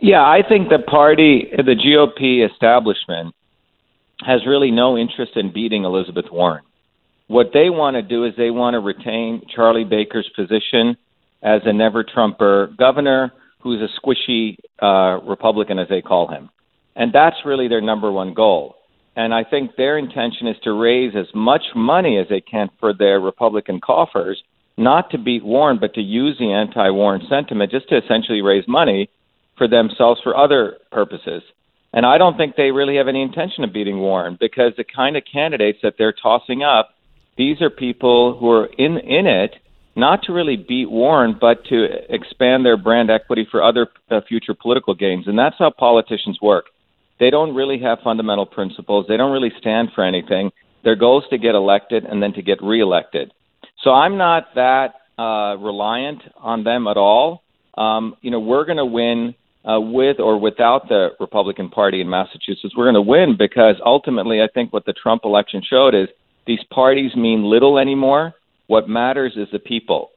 Yeah, I think the party, the GOP establishment, has really no interest in beating Elizabeth Warren. What they want to do is they want to retain Charlie Baker's position as a never Trumper governor who's a squishy uh, Republican, as they call him. And that's really their number one goal. And I think their intention is to raise as much money as they can for their Republican coffers, not to beat Warren, but to use the anti Warren sentiment just to essentially raise money for themselves for other purposes. And I don't think they really have any intention of beating Warren because the kind of candidates that they're tossing up, these are people who are in in it not to really beat Warren, but to expand their brand equity for other uh, future political gains. And that's how politicians work. They don't really have fundamental principles. They don't really stand for anything. Their goal is to get elected and then to get reelected. So I'm not that uh, reliant on them at all. Um, you know, we're going to win uh, with or without the Republican Party in Massachusetts. We're going to win because ultimately, I think what the Trump election showed is these parties mean little anymore what matters is the people.